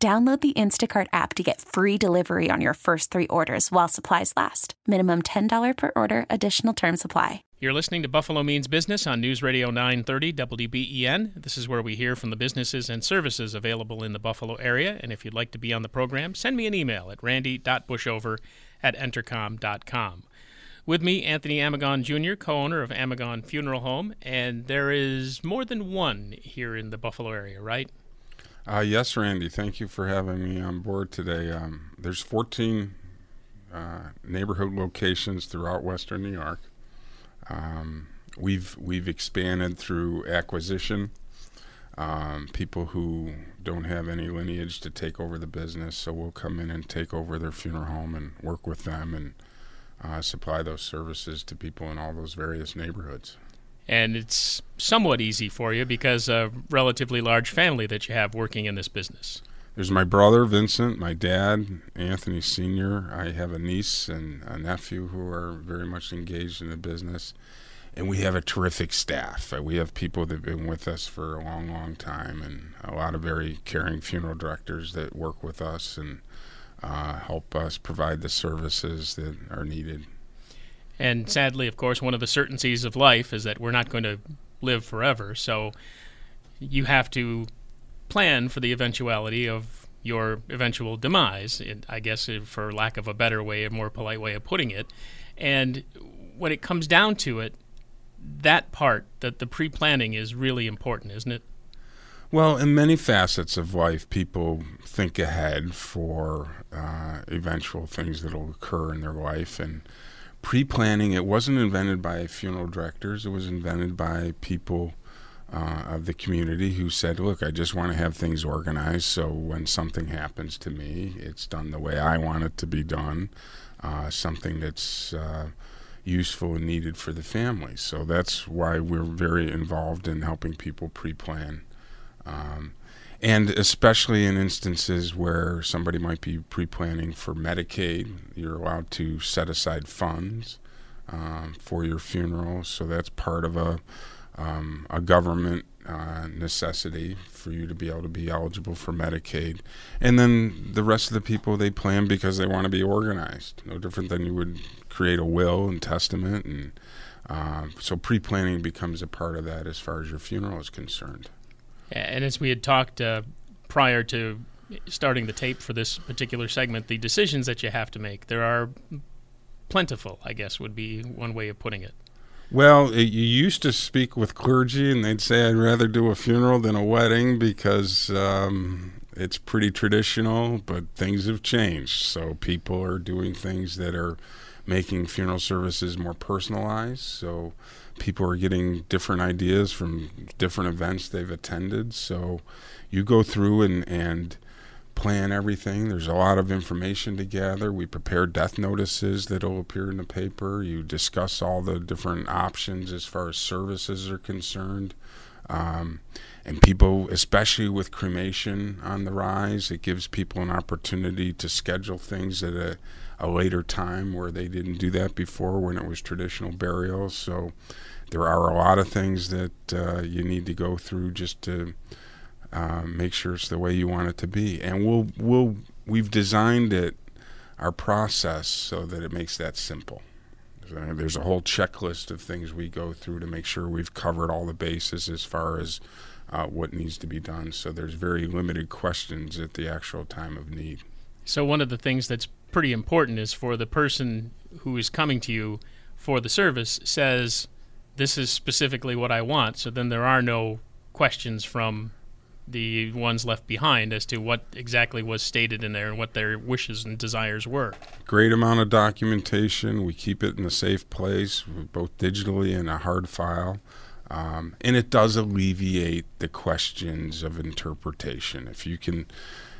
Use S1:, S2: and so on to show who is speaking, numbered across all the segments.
S1: Download the Instacart app to get free delivery on your first three orders while supplies last. Minimum $10 per order, additional term supply.
S2: You're listening to Buffalo Means Business on News Radio 930 WBEN. This is where we hear from the businesses and services available in the Buffalo area. And if you'd like to be on the program, send me an email at randy.bushover at entercom.com. With me, Anthony Amigone Jr., co owner of Amigone Funeral Home. And there is more than one here in the Buffalo area, right?
S3: Uh, yes, Randy. Thank you for having me on board today. Um, there's 14 uh, neighborhood locations throughout Western New York. Um, we've we've expanded through acquisition. Um, people who don't have any lineage to take over the business, so we'll come in and take over their funeral home and work with them and uh, supply those services to people in all those various neighborhoods
S2: and it's somewhat easy for you because a relatively large family that you have working in this business.
S3: There's my brother Vincent, my dad Anthony Senior. I have a niece and a nephew who are very much engaged in the business, and we have a terrific staff. Uh, we have people that've been with us for a long, long time, and a lot of very caring funeral directors that work with us and uh, help us provide the services that are needed.
S2: And sadly, of course, one of the certainties of life is that we're not going to live forever. So you have to plan for the eventuality of your eventual demise, I guess, for lack of a better way, a more polite way of putting it. And when it comes down to it, that part, that the pre planning is really important, isn't it?
S3: Well, in many facets of life, people think ahead for uh, eventual things that will occur in their life. And pre-planning it wasn't invented by funeral directors. It was invented by people uh, of the community who said look i just want to have things organized so when something happens to me it's done the way i want it to be done uh, something that's uh, useful and needed for the family. So that's why we're very involved in helping people pre-plan um, and especially in instances where somebody might be pre-planning for Medicaid, you're allowed to set aside funds um, for your funeral. So that's part of a um, a government uh, necessity for you to be able to be eligible for Medicaid. And then the rest of the people they plan because they want to be organized. No different than you would create a will and testament, and uh, so pre-planning becomes a part of that as far as your funeral is concerned.
S2: And as we had talked uh, prior to starting the tape for this particular segment, the decisions that you have to make, there are plentiful, I guess, would be one way of putting it.
S3: Well, you used to speak with clergy, and they'd say, I'd rather do a funeral than a wedding because um, it's pretty traditional, but things have changed. So people are doing things that are making funeral services more personalized. So people are getting different ideas from different events they've attended. So you go through and, and plan everything. There's a lot of information to gather. We prepare death notices that'll appear in the paper. You discuss all the different options as far as services are concerned. Um, and people, especially with cremation on the rise, it gives people an opportunity to schedule things at a, a later time where they didn't do that before when it was traditional burial. So there are a lot of things that uh, you need to go through just to uh, make sure it's the way you want it to be. And we'll we'll we've designed it our process so that it makes that simple. There's a whole checklist of things we go through to make sure we've covered all the bases as far as uh, what needs to be done. So there's very limited questions at the actual time of need.
S2: So one of the things that's pretty important is for the person who is coming to you for the service says this is specifically what I want. So then there are no questions from the ones left behind as to what exactly was stated in there and what their wishes and desires were.
S3: Great amount of documentation. We keep it in a safe place, both digitally and a hard file. Um, and it does alleviate the questions of interpretation. If you can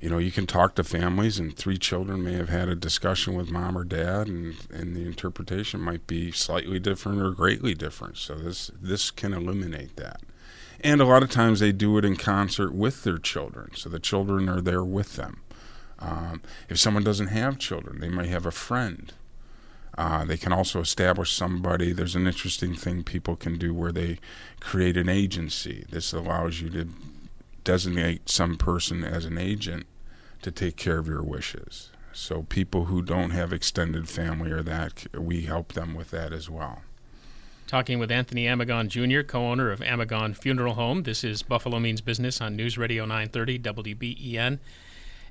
S3: you know, you can talk to families, and three children may have had a discussion with mom or dad, and, and the interpretation might be slightly different or greatly different. So this this can eliminate that. And a lot of times they do it in concert with their children, so the children are there with them. Um, if someone doesn't have children, they might have a friend. Uh, they can also establish somebody. There's an interesting thing people can do where they create an agency. This allows you to designate some person as an agent to take care of your wishes. So people who don't have extended family or that, we help them with that as well.
S2: Talking with Anthony Amigone Jr., co-owner of Amigone Funeral Home. This is Buffalo Means Business on News Radio 930 WBEN.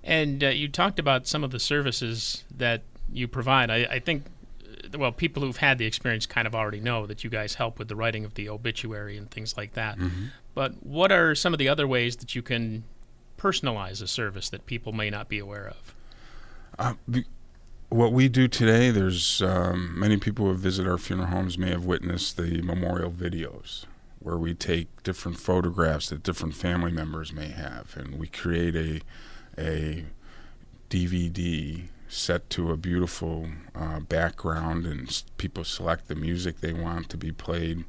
S2: And uh, you talked about some of the services that you provide. I, I think well, people who've had the experience kind of already know that you guys help with the writing of the obituary and things like that. Mm-hmm. But what are some of the other ways that you can personalize a service that people may not be aware of?
S3: Uh, be, what we do today, there's um, many people who have visited our funeral homes may have witnessed the memorial videos where we take different photographs that different family members may have, and we create a a DVD set to a beautiful uh, background, and people select the music they want to be played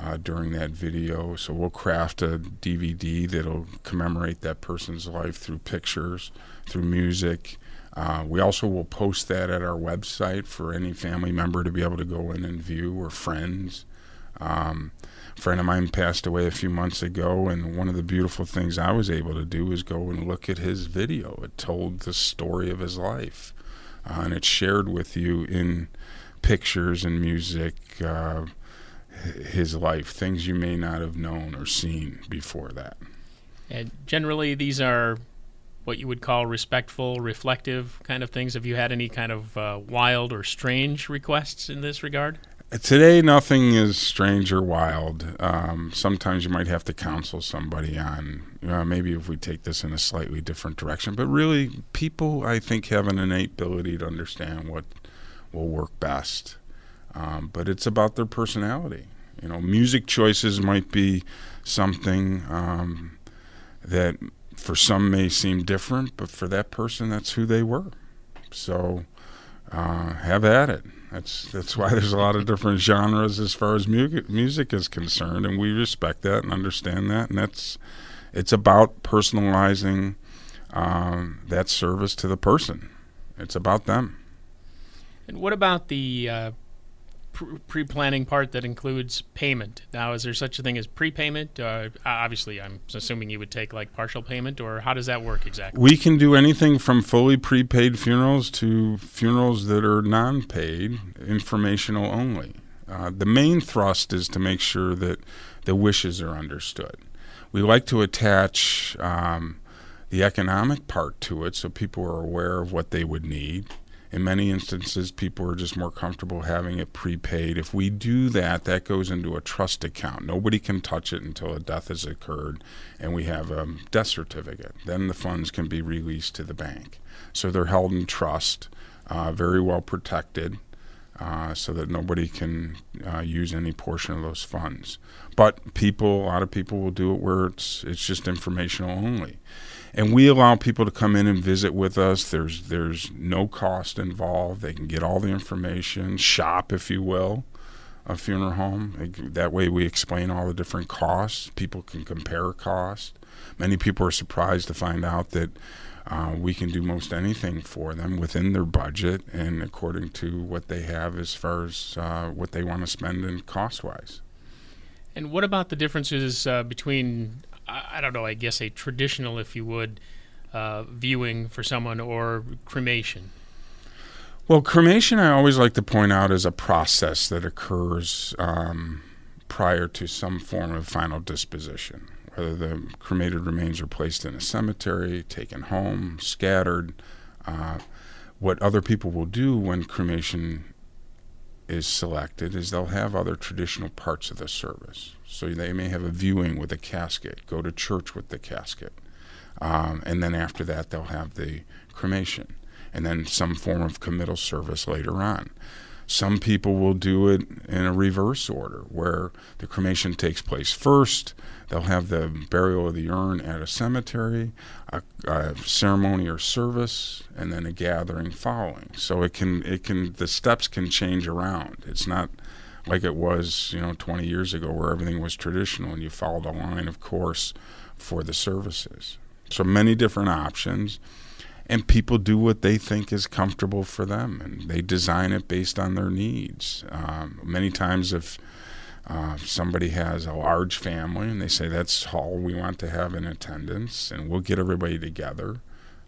S3: uh, during that video. So we'll craft a DVD that'll commemorate that person's life through pictures, through music. Uh, we also will post that at our website for any family member to be able to go in and view or friends. Um, a friend of mine passed away a few months ago, and one of the beautiful things I was able to do was go and look at his video. It told the story of his life uh, and it's shared with you in pictures and music uh, his life, things you may not have known or seen before that.
S2: And generally, these are what you would call respectful, reflective kind of things. Have you had any kind of uh, wild or strange requests in this regard?
S3: Today, nothing is strange or wild. Um, sometimes you might have to counsel somebody on, you know, maybe if we take this in a slightly different direction. But really, people, I think, have an innate ability to understand what will work best. Um, but it's about their personality. You know, music choices might be something um, that for some may seem different, but for that person, that's who they were. So uh, have at it. That's that's why there's a lot of different genres as far as music music is concerned, and we respect that and understand that. And that's it's about personalizing um, that service to the person. It's about them.
S2: And what about the uh, pre planning part that includes payment. Now, is there such a thing as prepayment? Uh, obviously, I'm assuming you would take like partial payment, or how does that work exactly?
S3: We can do anything from fully prepaid funerals to funerals that are non paid, informational only. Uh, the main thrust is to make sure that the wishes are understood. We like to attach um, the economic part to it so people are aware of what they would need in many instances, people are just more comfortable having it prepaid. If we do that, that goes into a trust account. Nobody can touch it until a death has occurred, and we have a death certificate. Then the funds can be released to the bank. So they're held in trust, uh, very well protected. Uh, so that nobody can uh, use any portion of those funds. But people, a lot of people will do it where it's it's just informational only and we allow people to come in and visit with us. There's there's no cost involved. They can get all the information, shop if you will, a funeral home. That way we explain all the different costs. People can compare cost. Many people are surprised to find out that uh, we can do most anything for them within their budget and according to what they have as far as uh, what they want to spend and cost wise.
S2: And what about the differences uh, between I don't know, I guess a traditional, if you would, uh, viewing for someone or cremation?
S3: Well, cremation, I always like to point out, is a process that occurs um, prior to some form of final disposition. Whether the cremated remains are placed in a cemetery, taken home, scattered. Uh, what other people will do when cremation is selected is they'll have other traditional parts of the service. So they may have a viewing with a casket, go to church with the casket, um, and then after that they'll have the cremation, and then some form of committal service later on. Some people will do it in a reverse order, where the cremation takes place first. They'll have the burial of the urn at a cemetery, a, a ceremony or service, and then a gathering following. So it can it can the steps can change around. It's not like it was you know 20 years ago where everything was traditional and you followed a line of course for the services. So many different options and people do what they think is comfortable for them and they design it based on their needs. Um, many times if uh, somebody has a large family and they say that's all we want to have in attendance and we'll get everybody together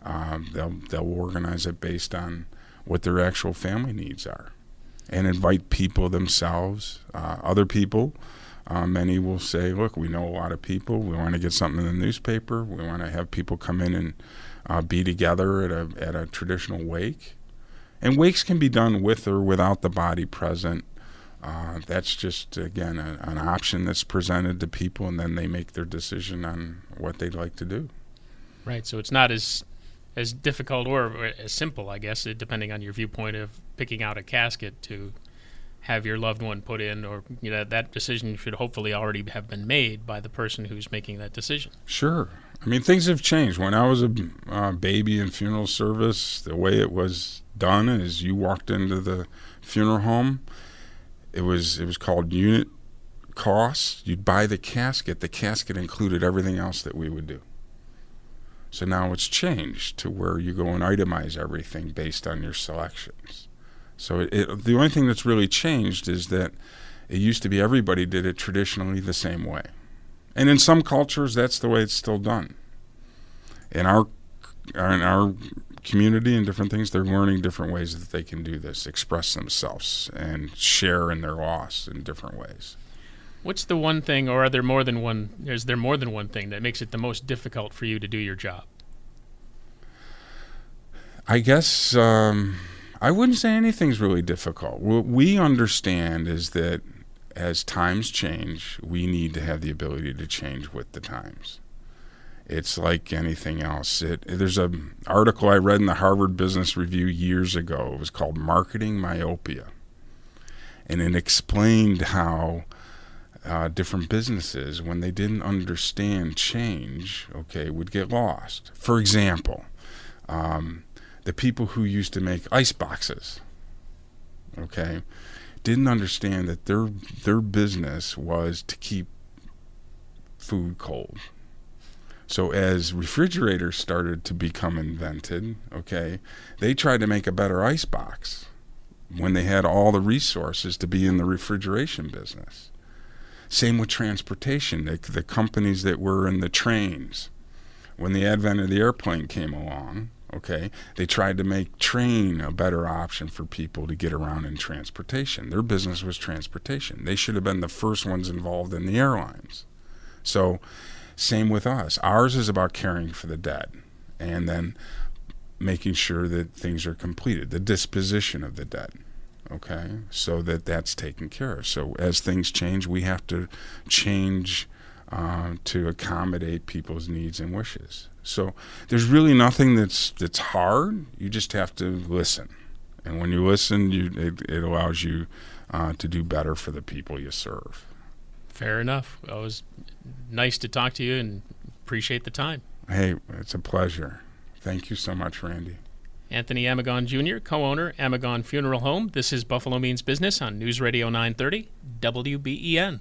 S3: um, they'll they'll organize it based on what their actual family needs are and invite people themselves. Uh, other people uh, many will say look we know a lot of people. We want to get something in the newspaper. We want to have people come in and uh, be together at a at a traditional wake. And wakes can be done with or without the body present. Uh, that's just again a, an option that's presented to people, and then they make their decision on what they'd like to do.
S2: Right. So it's not as as difficult or as simple, I guess, depending on your viewpoint of picking out a casket to have your loved one put in, or you know that decision should hopefully already have been made by the person who's making that decision.
S3: Sure. I mean, things have changed. When I was a uh, baby in funeral service, the way it was done is you walked into the funeral home. It was it was called unit cost. You'd buy the casket. The casket included everything else that we would do. So now it's changed to where you go and itemize everything based on your selections. So it, it, the only thing that's really changed is that it used to be everybody did it traditionally the same way. And in some cultures, that's the way it's still done. In our in our community and different things, they're learning different ways that they can do this, express themselves, and share in their loss in different ways.
S2: What's the one thing, or are there more than one? Is there more than one thing that makes it the most difficult for you to do your job?
S3: I guess um, I wouldn't say anything's really difficult. What we understand is that as times change, we need to have the ability to change with the times. It's like anything else. It, there's an article I read in the Harvard Business Review years ago. It was called Marketing Myopia. And it explained how uh, different businesses, when they didn't understand change, okay, would get lost. For example, um, the people who used to make ice boxes, okay, didn't understand that their their business was to keep food cold. So as refrigerators started to become invented, okay, they tried to make a better ice box when they had all the resources to be in the refrigeration business. Same with transportation. The, the companies that were in the trains, when the advent of the airplane came along, Okay, they tried to make train a better option for people to get around in transportation. Their business was transportation. They should have been the first ones involved in the airlines. So, same with us. Ours is about caring for the dead and then making sure that things are completed, the disposition of the dead. Okay, so that that's taken care of. So, as things change, we have to change uh, to accommodate people's needs and wishes. So there's really nothing that's that's hard. You just have to listen, and when you listen, you it, it allows you uh, to do better for the people you serve.
S2: Fair enough. Well, it was nice to talk to you, and appreciate the time.
S3: Hey, it's a pleasure. Thank you so much, Randy.
S2: Anthony Amigone Jr., co owner, Amigone Funeral Home. This is Buffalo Means Business on News Radio 930, WBEN.